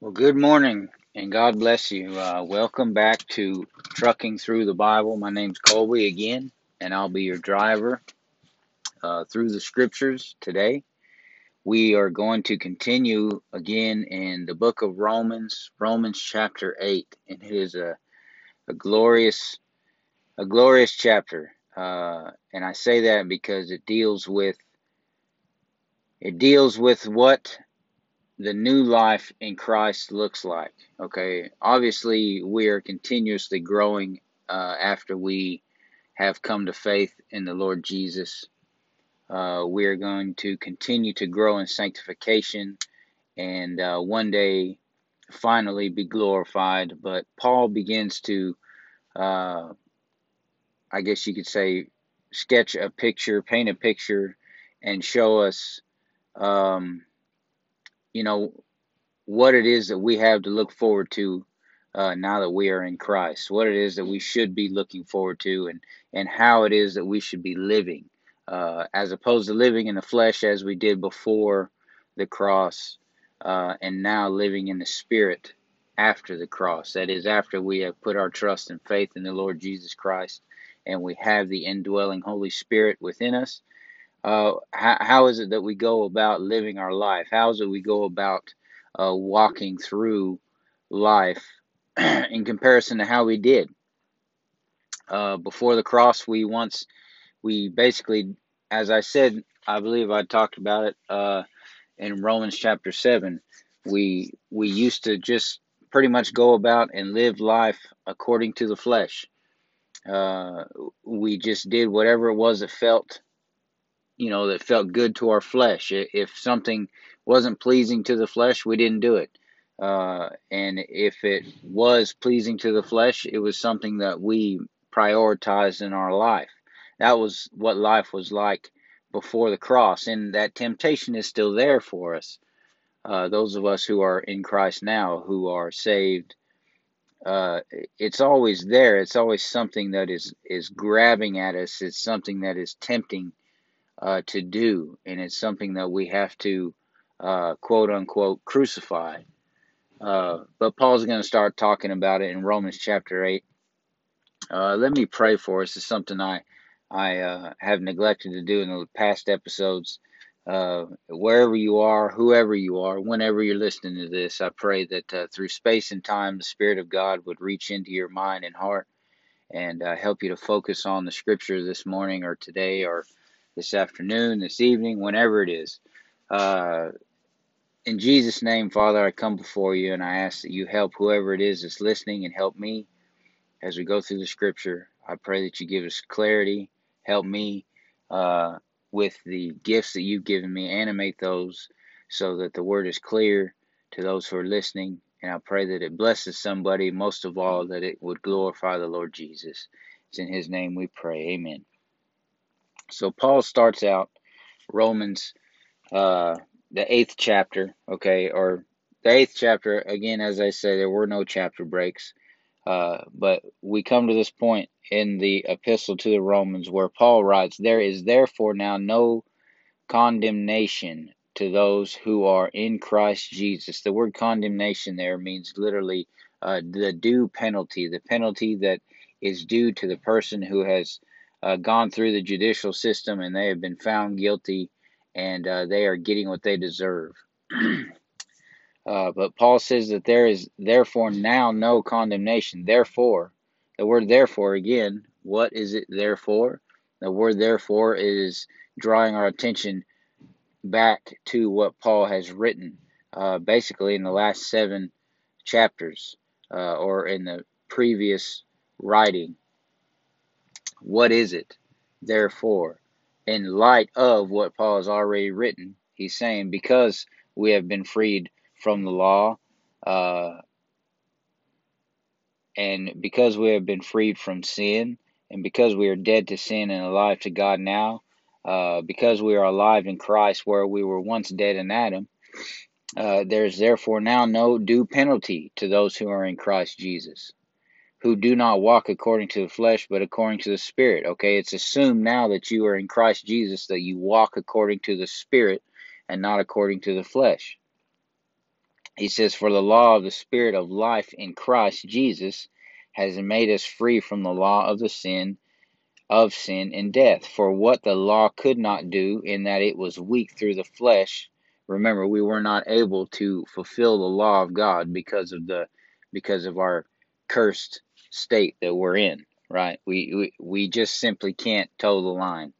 Well, good morning and God bless you. Uh, welcome back to Trucking Through the Bible. My name's Colby again, and I'll be your driver uh, through the scriptures today. We are going to continue again in the book of Romans, Romans chapter 8, and it is a, a glorious a glorious chapter. Uh, and I say that because it deals with it deals with what the new life in Christ looks like. Okay, obviously, we are continuously growing uh, after we have come to faith in the Lord Jesus. Uh, we are going to continue to grow in sanctification and uh, one day finally be glorified. But Paul begins to, uh, I guess you could say, sketch a picture, paint a picture, and show us, um, you know, what it is that we have to look forward to uh, now that we are in Christ, what it is that we should be looking forward to, and and how it is that we should be living, uh, as opposed to living in the flesh as we did before the cross, uh, and now living in the Spirit after the cross. That is, after we have put our trust and faith in the Lord Jesus Christ, and we have the indwelling Holy Spirit within us. Uh, how, how is it that we go about living our life? How is it we go about uh, walking through life in comparison to how we did uh, before the cross. We once we basically, as I said, I believe I talked about it uh, in Romans chapter seven. We we used to just pretty much go about and live life according to the flesh. Uh, we just did whatever it was that felt, you know, that felt good to our flesh. If something wasn't pleasing to the flesh, we didn't do it uh, and if it was pleasing to the flesh, it was something that we prioritized in our life. That was what life was like before the cross, and that temptation is still there for us. Uh, those of us who are in Christ now, who are saved, uh, it's always there. It's always something that is is grabbing at us. It's something that is tempting uh, to do, and it's something that we have to uh, quote unquote crucify uh, but Paul's going to start talking about it in Romans chapter 8. Uh, let me pray for us. It's something I, I uh, have neglected to do in the past episodes. Uh, wherever you are, whoever you are, whenever you're listening to this, I pray that through space and time, the Spirit of God would reach into your mind and heart and help you to focus on the scripture this morning or today or this afternoon, this evening, whenever it is. Uh, in Jesus' name, Father, I come before you and I ask that you help whoever it is that's listening and help me as we go through the scripture. I pray that you give us clarity, help me uh, with the gifts that you've given me, animate those so that the word is clear to those who are listening. And I pray that it blesses somebody, most of all, that it would glorify the Lord Jesus. It's in his name we pray. Amen. So Paul starts out Romans uh, the eighth chapter, okay, or the eighth chapter, again, as I say, there were no chapter breaks. Uh, but we come to this point in the epistle to the Romans where Paul writes, There is therefore now no condemnation to those who are in Christ Jesus. The word condemnation there means literally uh, the due penalty, the penalty that is due to the person who has uh, gone through the judicial system and they have been found guilty and uh, they are getting what they deserve. uh, but Paul says that there is therefore now no condemnation. Therefore, the word therefore again, what is it therefore? The word therefore is drawing our attention back to what Paul has written, uh, basically in the last seven chapters uh, or in the previous writing. What is it, therefore? in light of what Paul has already written, he's saying because we have been freed from the law, uh, and because we have been freed from sin, and because we are dead to sin and alive to God now, uh, because we are alive in Christ where we were once dead in Adam, uh, there is therefore now no due penalty to those who are in Christ Jesus who do not walk according to the flesh, but according to the Spirit. Okay, it's assumed now that you are in Christ Jesus that you walk according to the Spirit and not according to the flesh. He says, For the law of the Spirit of life in Christ Jesus has made us free from the law of the sin of sin and death. For what the law could not do, in that it was weak through the flesh. Remember, we were not able to fulfill the law of God because of the because of our cursed state that we're in. Right? We we, we just simply can't toe the line.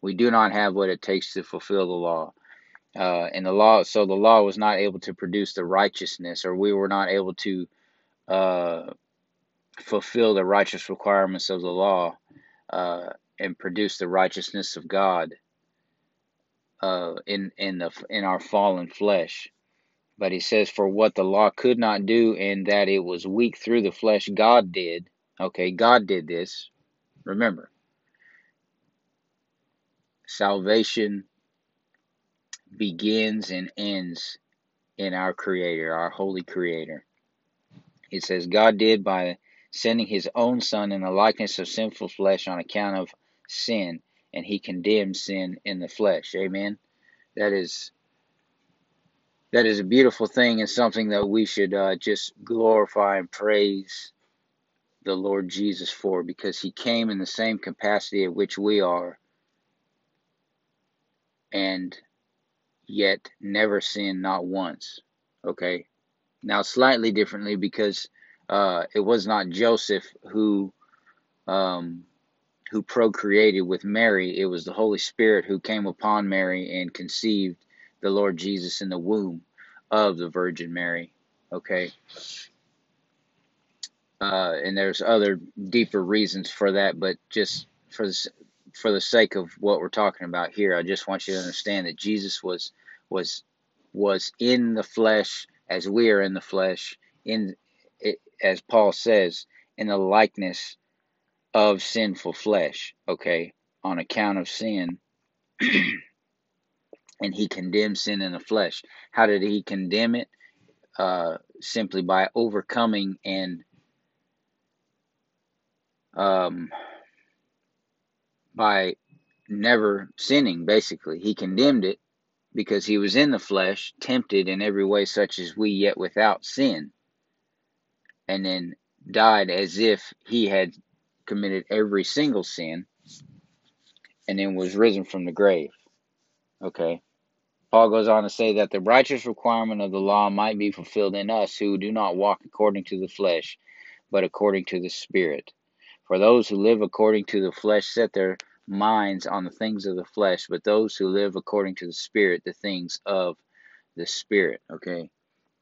We do not have what it takes to fulfill the law. Uh, and the law, so the law was not able to produce the righteousness, or we were not able to uh, fulfill the righteous requirements of the law uh, and produce the righteousness of God uh, in in the in our fallen flesh. But he says, "For what the law could not do, in that it was weak through the flesh, God did." Okay, God did this. Remember, salvation begins and ends in our Creator, our holy Creator. It says, God did by sending His own Son in the likeness of sinful flesh on account of sin, and He condemned sin in the flesh. Amen. That is that is a beautiful thing and something that we should uh, just glorify and praise the Lord Jesus for because he came in the same capacity at which we are and yet never sinned not once. Okay. Now, slightly differently because uh, it was not Joseph who. Um, who procreated with Mary, it was the Holy Spirit who came upon Mary and conceived the Lord Jesus in the womb of the Virgin Mary. Okay. Uh, and there's other deeper reasons for that, but just for the, for the sake of what we're talking about here, I just want you to understand that Jesus was was was in the flesh as we are in the flesh, in it, as Paul says, in the likeness of sinful flesh, okay, on account of sin. and he condemned sin in the flesh. How did he condemn it? Uh, simply by overcoming and um, by never sinning, basically. He condemned it because he was in the flesh, tempted in every way, such as we, yet without sin, and then died as if he had committed every single sin and then was risen from the grave. Okay. Paul goes on to say that the righteous requirement of the law might be fulfilled in us who do not walk according to the flesh, but according to the Spirit. For those who live according to the flesh set their minds on the things of the flesh, but those who live according to the Spirit, the things of the Spirit. Okay.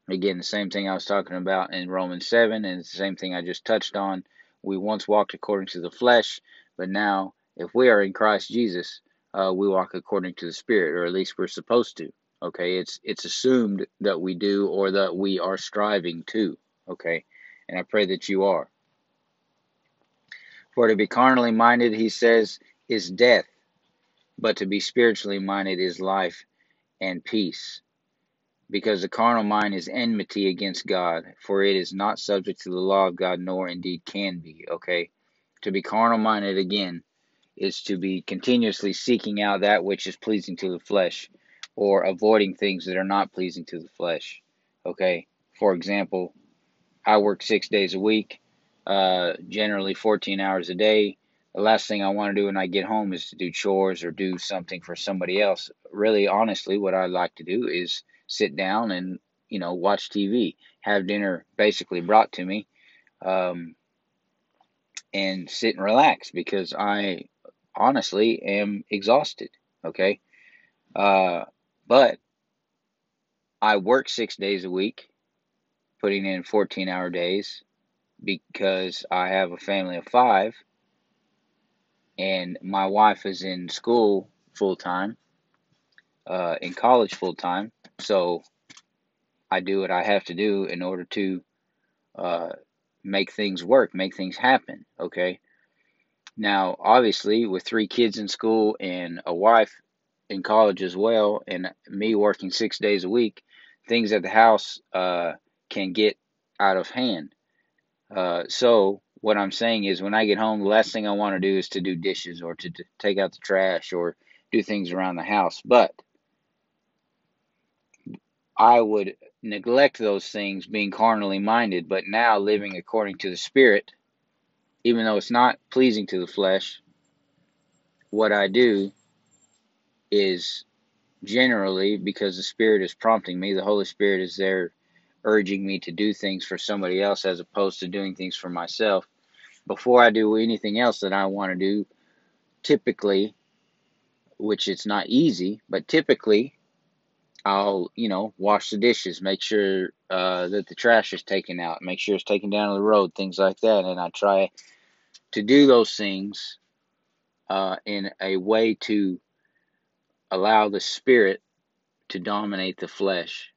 Again, the same thing I was talking about in Romans 7, and it's the same thing I just touched on. We once walked according to the flesh, but now, if we are in Christ Jesus, uh, we walk according to the Spirit, or at least we're supposed to. Okay, it's it's assumed that we do, or that we are striving to. Okay, and I pray that you are. For to be carnally minded, he says, is death, but to be spiritually minded is life and peace because the carnal mind is enmity against God, for it is not subject to the law of God, nor indeed can be. Okay? To be carnal minded again is to be continuously seeking out that which is pleasing to the flesh or avoiding things that are not pleasing to the flesh. Okay? For example, I work six days a week, uh, generally 14 hours a day. The last thing I want to do when I get home is to do chores or do something for somebody else. Really, honestly, what I like to do is sit down and you know watch TV, have dinner basically brought to me, um, and sit and relax because I honestly am exhausted. Okay, uh, but I work six days a week, putting in 14 hour days because I have a family of five and my wife is in school full time, uh, in college full time. So I do what I have to do in order to uh, make things work, make things happen. Okay. Now, obviously, with three kids in school and a wife in college as well, and me working six days a week, things at the house uh, can get out of hand. Uh, so, what I'm saying is, when I get home, the last thing I want to do is to do dishes or to, to take out the trash or do things around the house. But I would neglect those things being carnally minded, but now living according to the Spirit, even though it's not pleasing to the flesh, what I do is generally because the Spirit is prompting me, the Holy Spirit is there urging me to do things for somebody else as opposed to doing things for myself. Before I do anything else that I want to do, typically, which it's not easy, but typically I'll, you know, wash the dishes, make sure uh, that the trash is taken out, make sure it's taken down the road, things like that. And I try to do those things uh, in a way to allow the spirit to dominate the flesh.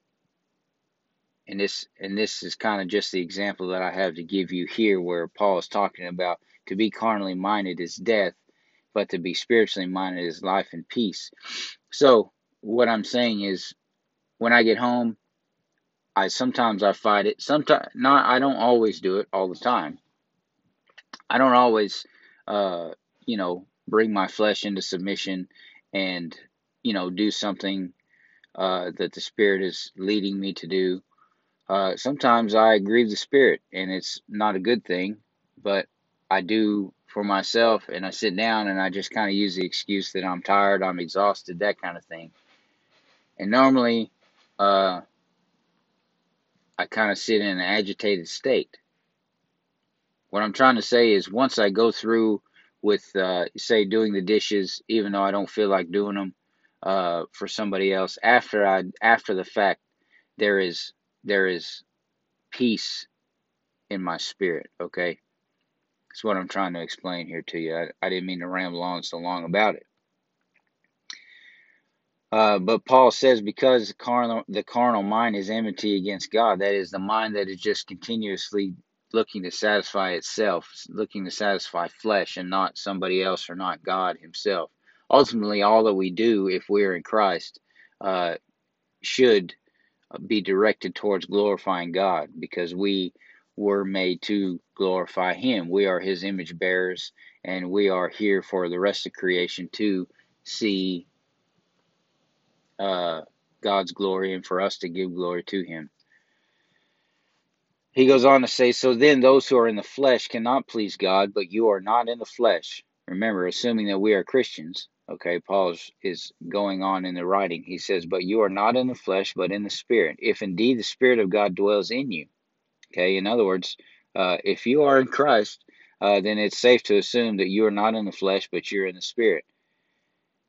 And this and this is kind of just the example that I have to give you here, where Paul is talking about to be carnally minded is death, but to be spiritually minded is life and peace. So what I'm saying is when I get home, I sometimes I fight it. Sometimes not. I don't always do it all the time. I don't always, uh, you know, bring my flesh into submission and you know do something uh, that the Spirit is leading me to do. Uh, sometimes I grieve the Spirit, and it's not a good thing. But I do for myself, and I sit down and I just kind of use the excuse that I'm tired, I'm exhausted, that kind of thing. And normally, uh, I kind of sit in an agitated state. What I'm trying to say is once I go through with, uh, say, doing the dishes, even though I don't feel like doing them uh, for somebody else, after I after the fact, there is there is peace in my spirit. Okay, that's what I'm trying to explain here to you. I, I didn't mean to ramble on so long about it. Uh, but Paul says because the carnal, the carnal mind is enmity against God, that is the mind that is just continuously looking to satisfy itself, looking to satisfy flesh and not somebody else or not God Himself. Ultimately, all that we do, if we are in Christ, uh, should be directed towards glorifying God because we were made to glorify Him. We are His image bearers, and we are here for the rest of creation to see uh, God's glory and for us to give glory to Him. He goes on to say, So then those who are in the flesh cannot please God, but you are not in the flesh. Remember, assuming that we are Christians, okay, Paul is going on in the writing. He says, But you are not in the flesh, but in the Spirit, if indeed the Spirit of God dwells in you. Okay, in other words, uh, if you are in Christ, uh, then it's safe to assume that you are not in the flesh, but you're in the Spirit.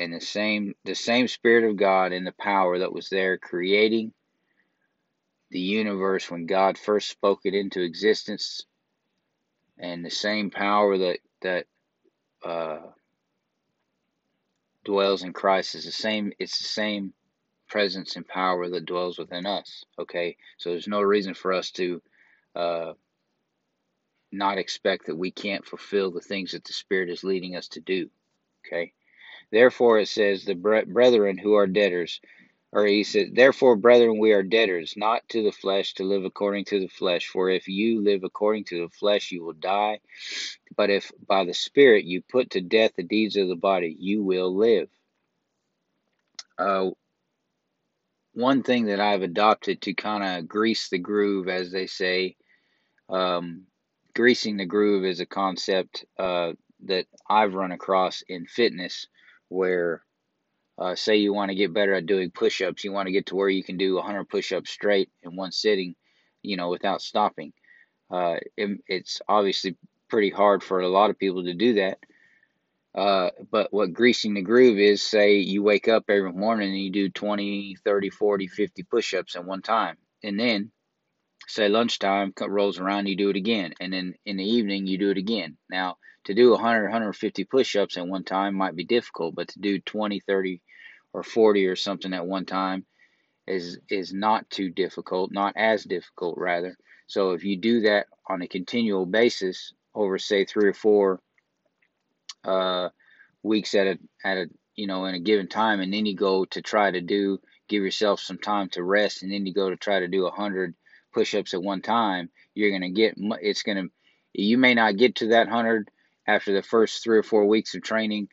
and the same the same spirit of God and the power that was there creating the universe when God first spoke it into existence and the same power that that uh, dwells in Christ is the same it's the same presence and power that dwells within us okay? So there's no reason for us to uh, not expect that we can't fulfill the things that the spirit is leading us to do okay Therefore it says, the brethren who are debtors, or he said, Therefore, brethren, we are debtors, not to the flesh, to live according to the flesh. For if you live according to the flesh, you will die. But if by the Spirit you put to death the deeds of the body, you will live. Uh, one thing that I've adopted to kind of grease the groove, as they say, um, greasing the groove is a concept uh, that I've run across in fitness where uh, say you want to get better at doing push-ups you want to get to where you can do 100 push-ups straight in one sitting you know without stopping. Uh, it, it's obviously pretty hard for a lot of people to do that. Uh, but what greasing the groove is say you wake up every morning and you do 20 30 40 50 push-ups at one time and then say lunchtime rolls around you do it again and then in the evening you do it again. Now to do 100 150 push-ups at one time might be difficult but to do 20 30 or 40 or something at one time is is not too difficult not as difficult rather. So if you do that on a continual basis over, say, three or four uh, weeks at a at a you know in a given time, and then you go to try to do give yourself some time to rest, and then you go to try to do a hundred push-ups at one time, you're gonna get it's gonna you may not get to that hundred after the first three or four weeks of training,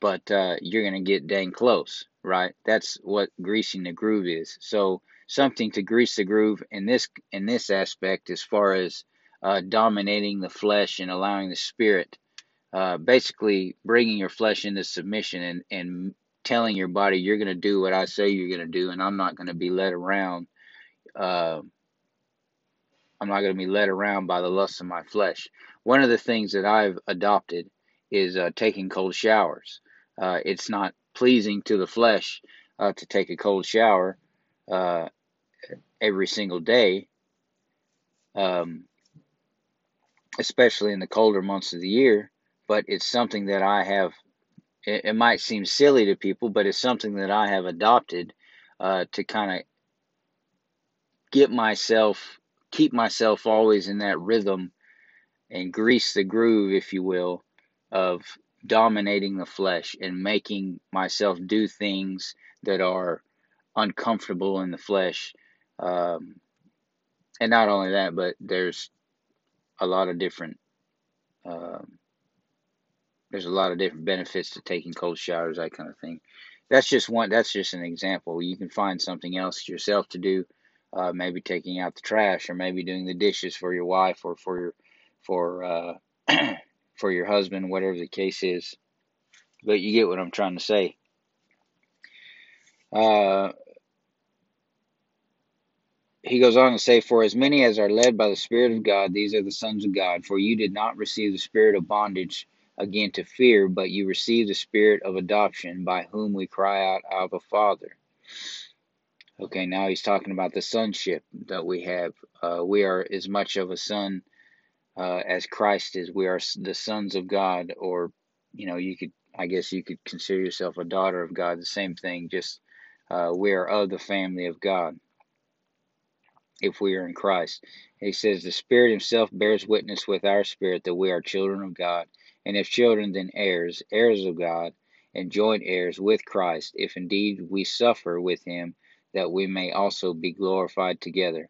but uh, you're gonna get dang close, right? That's what greasing the groove is. So something to grease the groove in this in this aspect as far as uh, dominating the flesh and allowing the spirit uh, basically bringing your flesh into submission and, and telling your body you're going to do what I say you're going to do, and I'm not going to be led around. I'm not going to be led around by the lust of my flesh. One of the things that I've adopted is uh, taking cold showers. Uh, it's not pleasing to the flesh uh, to take a cold shower uh, every single day, um, especially in the colder months of the year but it's something that I have. It, it might seem silly to people, but it's something that I have adopted uh, to kind of get myself, keep myself always in that rhythm and grease the groove, if you will, of dominating the flesh and making myself do things that are uncomfortable in the flesh. Um, and not only that, but there's a lot of different um, there's a lot of different benefits to taking cold showers, that kind of thing. That's just one. That's just an example. You can find something else yourself to do, uh, maybe taking out the trash, or maybe doing the dishes for your wife or for your for uh, for your husband, whatever the case is. But you get what I'm trying to say. Uh, he goes on to say, For as many as are led by the Spirit of God, these are the sons of God. For you did not receive the spirit of bondage again to fear, but you received the spirit of adoption, by whom we cry out, Abba, Father. Okay, now he's talking about the sonship that we have. Uh, we are as much of a son uh, as Christ is. We are the sons of God, or, you know, you could, I guess you could consider yourself a daughter of God, the same thing, just uh, we are of the family of God if we are in Christ. He says, The Spirit Himself bears witness with our spirit that we are children of God. And if children, then heirs, heirs of God, and joint heirs with Christ, if indeed we suffer with him, that we may also be glorified together.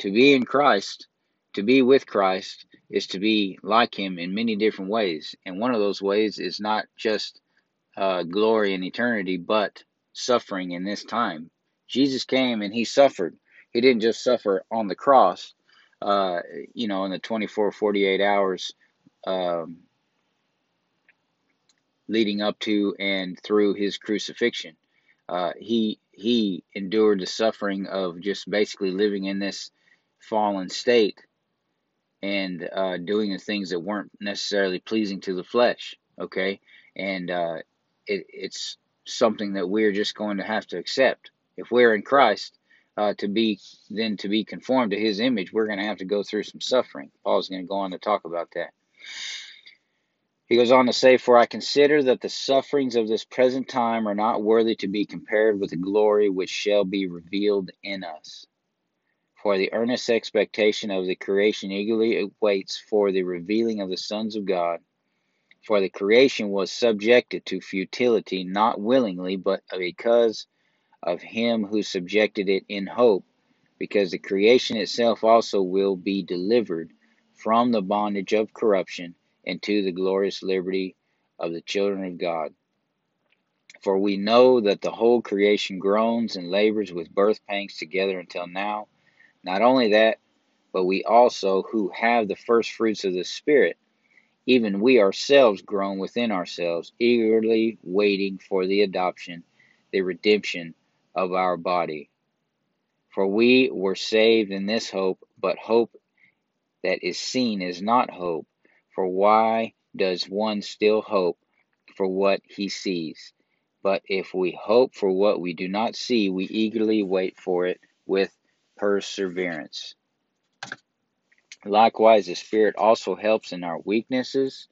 To be in Christ, to be with Christ, is to be like him in many different ways. And one of those ways is not just uh, glory in eternity, but suffering in this time. Jesus came and he suffered. He didn't just suffer on the cross, uh, you know, in the 24, 48 hours um, leading up to and through his crucifixion. Uh, he he endured the suffering of just basically living in this fallen state and uh, doing the things that weren't necessarily pleasing to the flesh. Okay, and uh, it, it's something that we're just going to have to accept. If we're in Christ, uh, to be then to be conformed to His image, we're going to have to go through some suffering. Paul's going to go on to talk about that. He goes on to say, For I consider that the sufferings of this present time are not worthy to be compared with the glory which shall be revealed in us. For the earnest expectation of the creation eagerly waits for the revealing of the sons of God. For the creation was subjected to futility, not willingly, but because of him who subjected it in hope, because the creation itself also will be delivered from the bondage of corruption into the glorious liberty of the children of God. For we know that the whole creation groans and labors with birth pangs together until now. Not only that, but we also, who have the first fruits of the Spirit, even we ourselves groan within ourselves, eagerly waiting for the adoption, the redemption of our body. For we were saved in this hope, but hope that is seen is not hope. For why does one still hope for what he sees? But if we hope for what we do not see, we eagerly wait for it with perseverance. Likewise, the Spirit also helps in our weaknesses,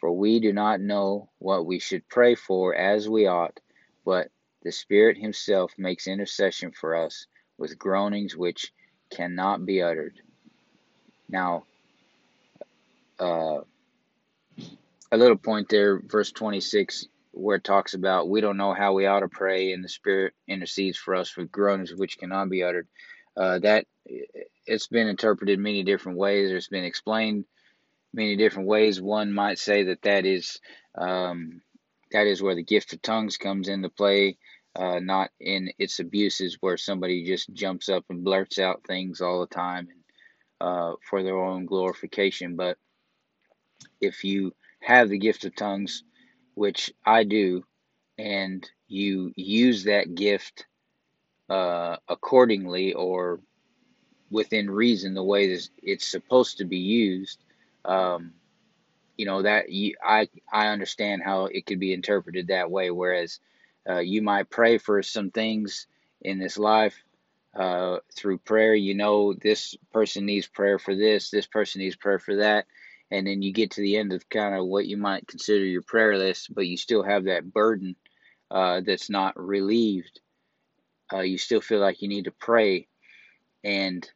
for we do not know what we should pray for as we ought, but the Spirit Himself makes intercession for us with groanings which cannot be uttered. Now, uh, a little point there, verse 26, where it talks about we don't know how we ought to pray, and the Spirit intercedes for us with groanings which cannot be uttered. Uh, that it's been interpreted many different ways. It's been explained many different ways. One might say that that is um, that is where the gift of tongues comes into play, uh, not in its abuses where somebody just jumps up and blurts out things all the time and, uh, for their own glorification. But if you have the gift of tongues, which I do, and you use that gift uh, accordingly or within reason, the way that it's supposed to be used, um, you know that you, I I understand how it could be interpreted that way. Whereas uh, you might pray for some things in this life uh, through prayer. You know this person needs prayer for this. This person needs prayer for that and then you get to the end of kind of what you might consider your prayer list, but you still have that burden uh, that's not relieved. Uh, you still feel like you need to pray. And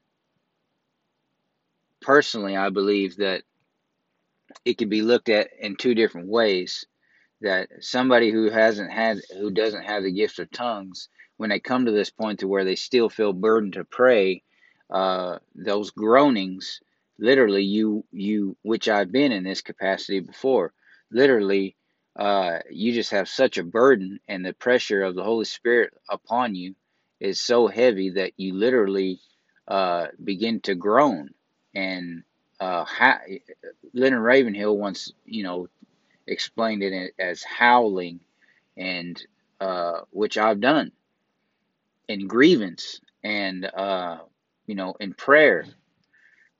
personally, I believe that it can be looked at in two different ways. That somebody who hasn't had, who doesn't have the gift of tongues, when they come to this point to where they still feel burdened to pray, uh, those groanings literally you you which I've been in this capacity before literally uh, you just have such a burden and the pressure of the Holy Spirit upon you is so heavy that you literally uh, begin to groan. And uh, Leonard Ravenhill once you know explained it as howling and uh, which I've done in grievance and uh, you know in prayer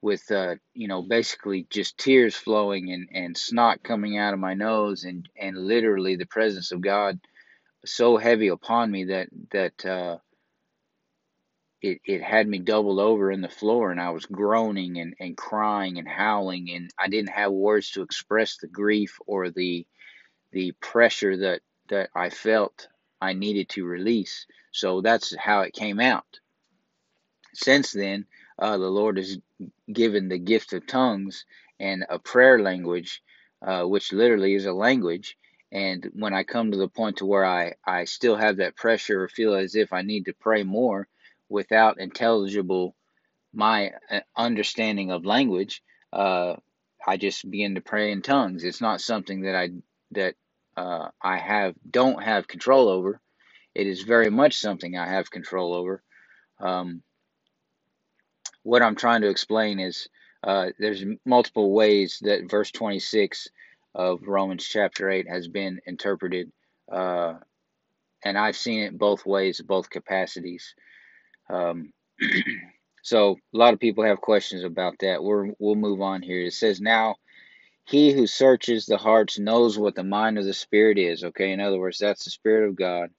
with uh, you know basically just tears flowing and, and snot coming out of my nose and, and literally the presence of God so heavy upon me that that uh, it, it had me doubled over in the floor and I was groaning and, and crying and howling and I didn't have words to express the grief or the the pressure that that I felt I needed to release. So that's how it came out. Since then, uh, the Lord has given the gift of tongues and a prayer language, uh, which literally is a language. And when I come to the point to where I, I still have that pressure or feel as if I need to pray more without intelligible my uh, understanding of language, uh, I just begin to pray in tongues. It's not something that I that uh, I have don't have control over. It is very much something I have control over. Um, what I'm trying to explain is uh, there's multiple ways that verse 26 of Romans chapter 8 has been interpreted. Uh, and I've seen it both ways, both capacities. Um, so a lot of people have questions about that. We're, we'll move on here. It says, Now he who searches the hearts knows what the mind of the Spirit is. Okay, in other words, that's the Spirit of God.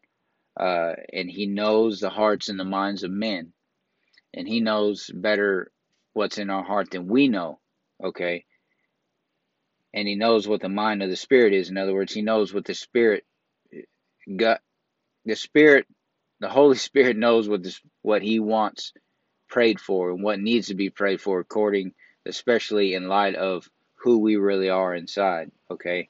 Uh, and he knows the hearts and the minds of men and he knows better what's in our heart than we know. Okay. And he knows what the mind of the spirit is. In other words, he knows what the spirit got. The spirit, the Holy Spirit knows what this, what he wants prayed for and what needs to be prayed for, according, especially in light of who we really are inside. Okay.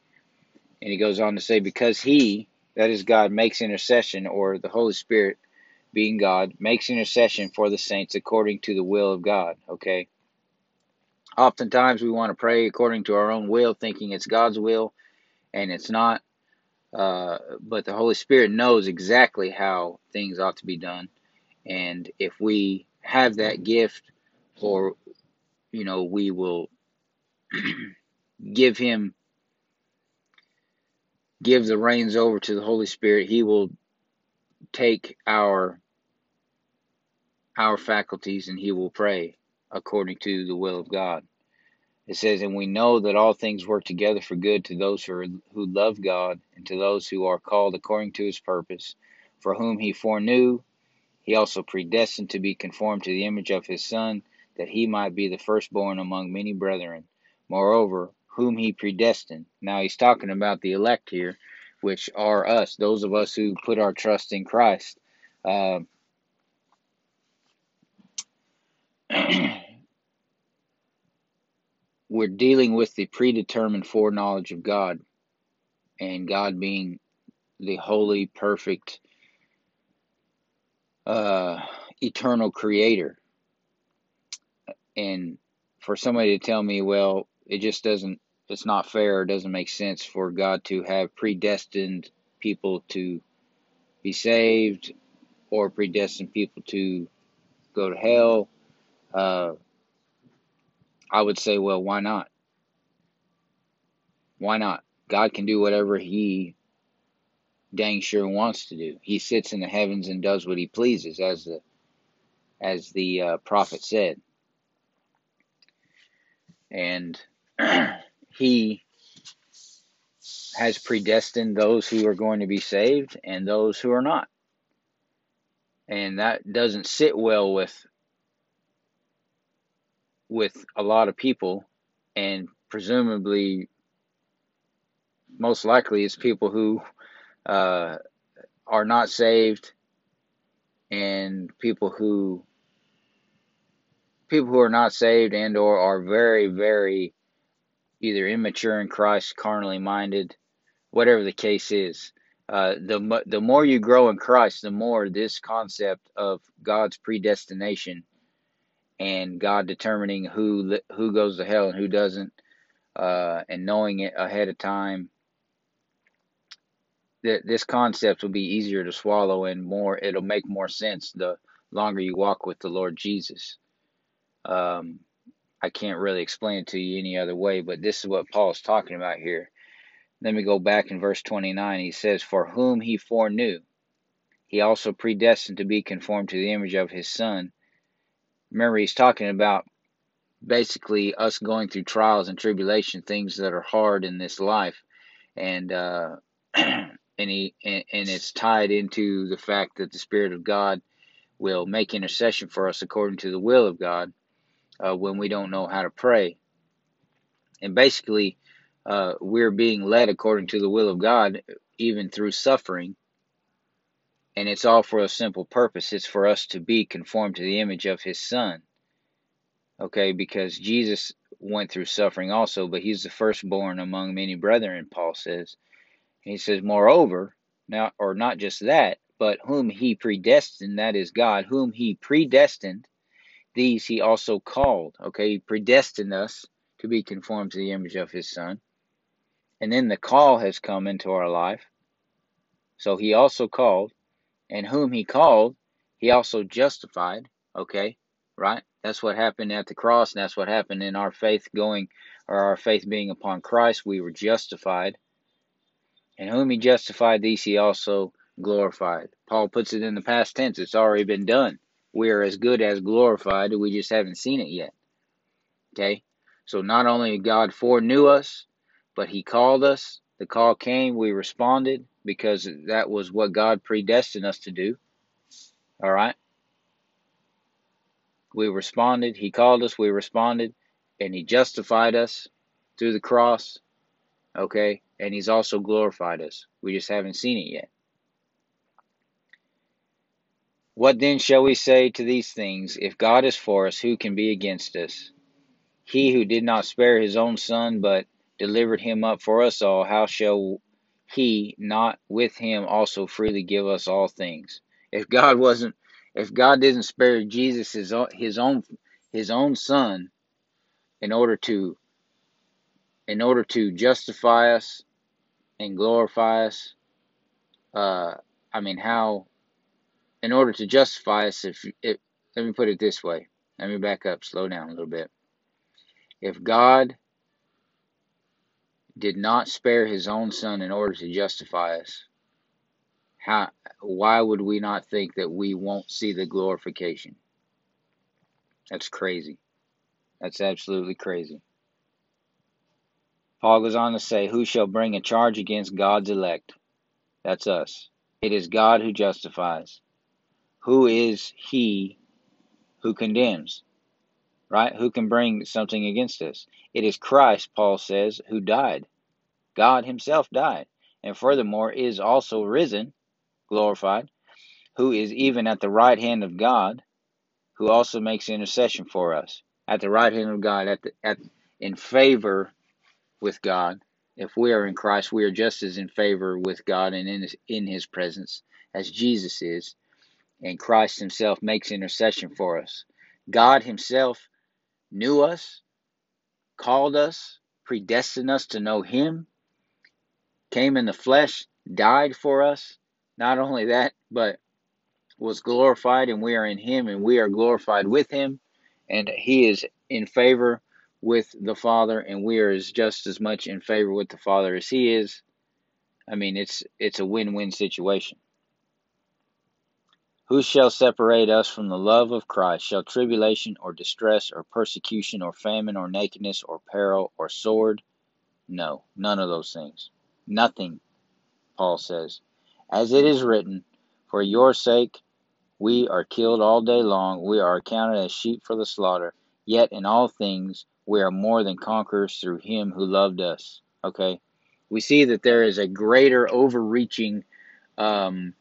And he goes on to say, because he, that is God, makes intercession, or the Holy Spirit being God, makes intercession for the saints according to the will of God. Okay? Oftentimes we want to pray according to our own will, thinking it's God's will, and it's not. Uh, but the Holy Spirit knows exactly how things ought to be done. And if we have that gift, or, you know, we will give Him, give the reins over to the Holy Spirit, He will take our our faculties and he will pray according to the will of God. It says, And we know that all things work together for good to those who, are, who love God and to those who are called according to his purpose, for whom he foreknew, he also predestined to be conformed to the image of his Son, that he might be the firstborn among many brethren. Moreover, whom he predestined. Now he's talking about the elect here, which are us, those of us who put our trust in Christ. Uh, we're dealing with the predetermined foreknowledge of God and God being the holy, perfect, uh, eternal creator. And for somebody to tell me, well, it just doesn't, it's not fair, it doesn't make sense for God to have predestined people to be saved or predestined people to go to hell. Uh, I would say, well, why not? Why not? God can do whatever He dang sure wants to do. He sits in the heavens and does what He pleases, as the as the uh, prophet said, and He has predestined those who are going to be saved and those who are not, and that doesn't sit well with with a lot of people, and presumably, most likely, it's people who uh, are not saved and people who people who are not saved and or are very very either immature in Christ, carnally minded, whatever the case is. Uh, the the more you grow in Christ, the more this concept of God's predestination and God determining who who goes to hell and who doesn't, uh, and knowing it ahead of time that this concept will be easier to swallow and more it'll make more sense the longer you walk with the Lord Jesus. Um, I can't really explain it to you any other way, but this is what Paul is talking about here. Let me go back in verse 29. He says, For whom he foreknew, he also predestined to be conformed to the image of his Son. Remember, he's talking about basically us going through trials and tribulation, things that are hard in this life. And, uh, and he and, and it's tied into the fact that the Spirit of God will make intercession for us according to the will of God uh, when we don't know how to pray. And basically, uh, we're being led according to the will of God, even through suffering. And it's all for a simple purpose. It's for us to be conformed to the image of His Son. Okay, because Jesus went through suffering also, but He's the firstborn among many brethren, Paul says. He says, Moreover, now, or not just that, but whom he predestined, that is God, whom he predestined, these he also called. Okay, he predestined us to be conformed to the image of his Son. And then the call has come into our life. So he also called, and whom he called, he also justified. Okay, right? That's what happened at the cross, and that's what happened in our faith going, or our faith being upon Christ. We were justified and whom he justified, these he also glorified. Paul puts it in the past tense. It's already been done. We are as good as glorified. We just haven't seen it yet. Okay? So not only God foreknew us, but he called us. The call came. We responded because that was what God predestined us to do. All right? We responded. He called us. We responded. And he justified us through the cross. Okay? and he's also glorified us. We just haven't seen it yet. What then shall we say to these things? If God is for us, who can be against us? He who did not spare his own son, but delivered him up for us all, how shall he not with him also freely give us all things? If God wasn't, if God didn't spare Jesus his own, his own, his own son, in order to, in order to justify us and glorify us. Uh, I mean, how, in order to justify us, if, if, let me put it this way. Let me back up, slow down a little bit. If God did not spare his own son in order to justify us, how, why would we not think that we won't see the glorification? That's crazy. That's absolutely crazy. Paul goes on to say, Who shall bring a charge against God's elect? That's us. It is God who justifies. Who is he who condemns? Right? Who can bring something against us? It is Christ, Paul says, who died. God himself died. And furthermore is also risen, glorified, who is even at the right hand of God, who also makes intercession for us. At the right hand of God, at the at in favor with God. If we are in Christ, we are just as in favor with God and in his, in his presence as Jesus is. And Christ himself makes intercession for us. God himself knew us, called us, predestined us to know him, came in the flesh, died for us. Not only that, but was glorified, and we are in him, and we are glorified with him. And he is in favor with the Father, and we are as just as much in favor with the Father as he is. I mean, it's it's a win-win situation. Who shall separate us from the love of Christ? Shall tribulation or distress or persecution or famine or nakedness or peril or sword? No, none of those things. Nothing, Paul says. As it is written, For your sake we are killed all day long, we are accounted as sheep for the slaughter. Yet in all things we are more than conquerors through him who loved us. Okay? We see that there is a greater overreaching um,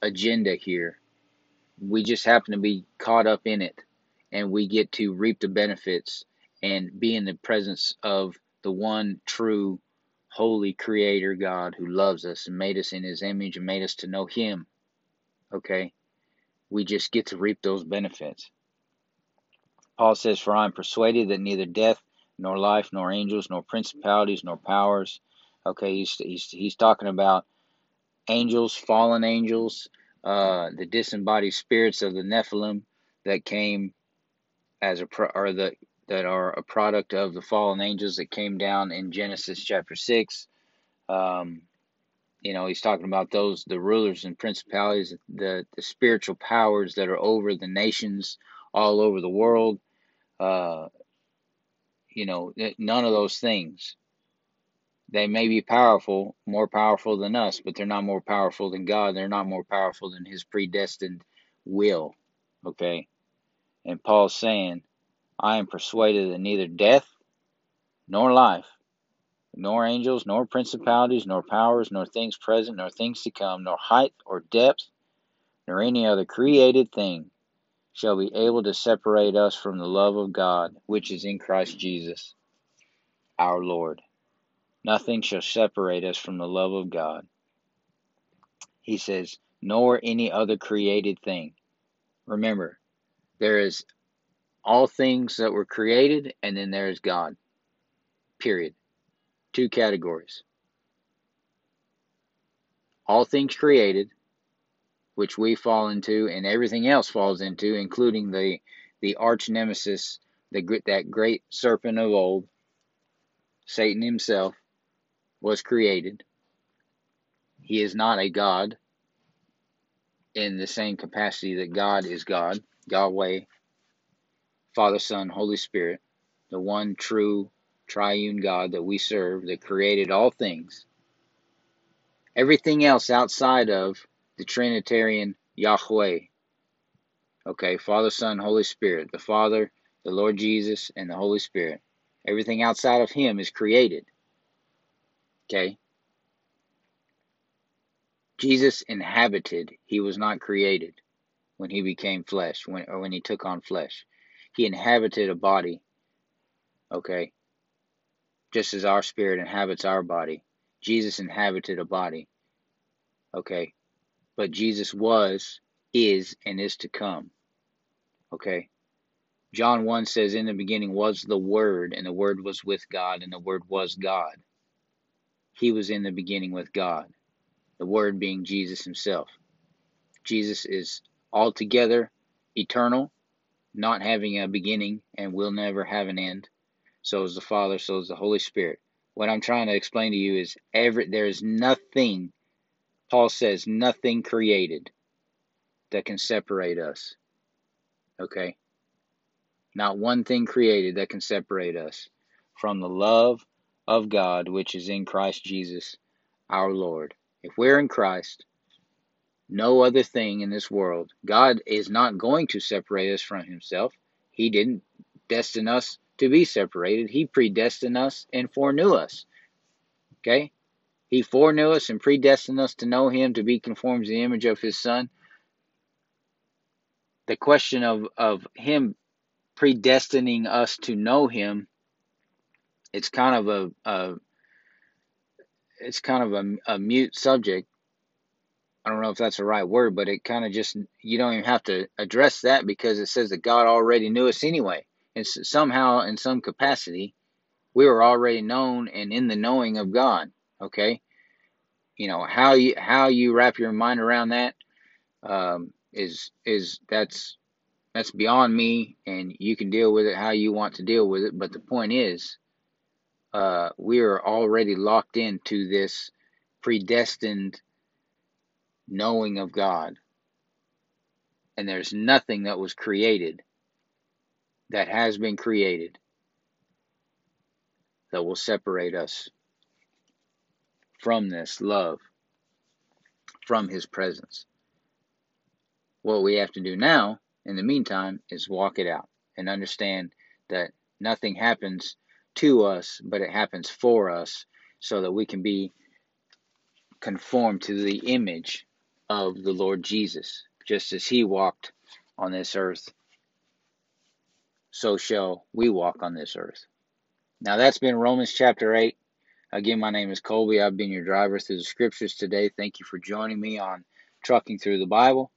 agenda here we just happen to be caught up in it and we get to reap the benefits and be in the presence of the one true holy creator God who loves us and made us in his image and made us to know him. Okay? We just get to reap those benefits. Paul says, For I am persuaded that neither death, nor life, nor angels, nor principalities, nor powers. Okay, he's, he's, he's talking about angels, fallen angels, uh, the disembodied spirits of the Nephilim that came as a pro- or the that are a product of the fallen angels that came down in Genesis chapter six. Um, you know, he's talking about those the rulers and principalities, the the spiritual powers that are over the nations all over the world. Uh, you know, none of those things they may be powerful, more powerful than us, but they're not more powerful than God. They're not more powerful than His predestined will. Okay? And Paul's saying, I am persuaded that neither death nor life, nor angels, nor principalities, nor powers, nor things present, nor things to come, nor height or depth, nor any other created thing shall be able to separate us from the love of God, which is in Christ Jesus, our Lord. Nothing shall separate us from the love of God. He says, nor any other created thing. Remember, there is all things that were created, and then there is God. Period. Two categories. All things created, which we fall into, and everything else falls into, including the the arch nemesis, the that great serpent of old, Satan himself, was created. He is not a God in the same capacity that God is God, Yahweh, Father, Son, Holy Spirit, the one true triune God that we serve that created all things. Everything else outside of the Trinitarian Yahweh, okay, Father, Son, Holy Spirit, the Father, the Lord Jesus, and the Holy Spirit. Everything outside of Him is created. Okay? Jesus inhabited, he was not created when he became flesh, when or when he took on flesh. He inhabited a body. Okay? Just as our spirit inhabits our body. Jesus inhabited a body. Okay? But Jesus was, is, and is to come. Okay? John 1 says, In the beginning was the Word, and the Word was with God, and the Word was God. He was in the beginning with God the Word being Jesus Himself. Jesus is altogether eternal, not having a beginning, and will never have an end. So is the Father, so is the Holy Spirit. What I'm trying to explain to you is every there is nothing, Paul says, nothing created that can separate us. Okay? Not one thing created that can separate us from the love of God which is in Christ Jesus our Lord. If we're in Christ, no other thing in this world, God is not going to separate us from Himself. He didn't destine us to be separated, He predestined us and foreknew us. Okay? He foreknew us and predestined us to know Him, to be conformed to the image of His Son. The question of, of Him predestining us to know Him it's kind of a, a it's kind of a, a mute subject. I don't know if that's the right word, but it kind of just you don't even have to address that because it says that God already knew us anyway. And somehow, in some capacity, we were already known and in the knowing of God. Okay, you know how you how you wrap your mind around that um, is is that's that's beyond me, and you can deal with it how you want to deal with it. But the point is, uh, we are already locked into this predestined knowing of God, and there's nothing that was created that has been created that will separate us from this love, from His presence. What we have to do now, in the meantime, is walk it out and understand that nothing happens to us, but it happens for us so that we can be conformed to the image of the Lord Jesus. Just as He walked on this earth, so shall we walk on this earth. Now, that's been Romans chapter 8. Again, my name is Colby. I've been your driver through the scriptures today. Thank you for joining me on Trucking Through the Bible.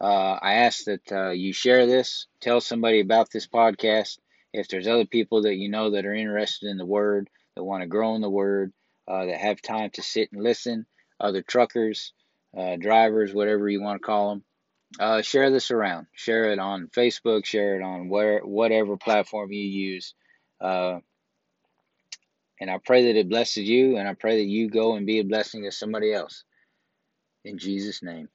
Uh, I ask that uh, you share this, tell somebody about this podcast. If there's other people that you know that are interested in the Word, that want to grow in the Word, uh, that have time to sit and listen, other truckers, uh, drivers, whatever you want to call them, uh, share this around. Share it on Facebook. Share it on where whatever platform you use. Uh, and I pray that it blesses you, and I pray that you go and be a blessing to somebody else. In Jesus' name.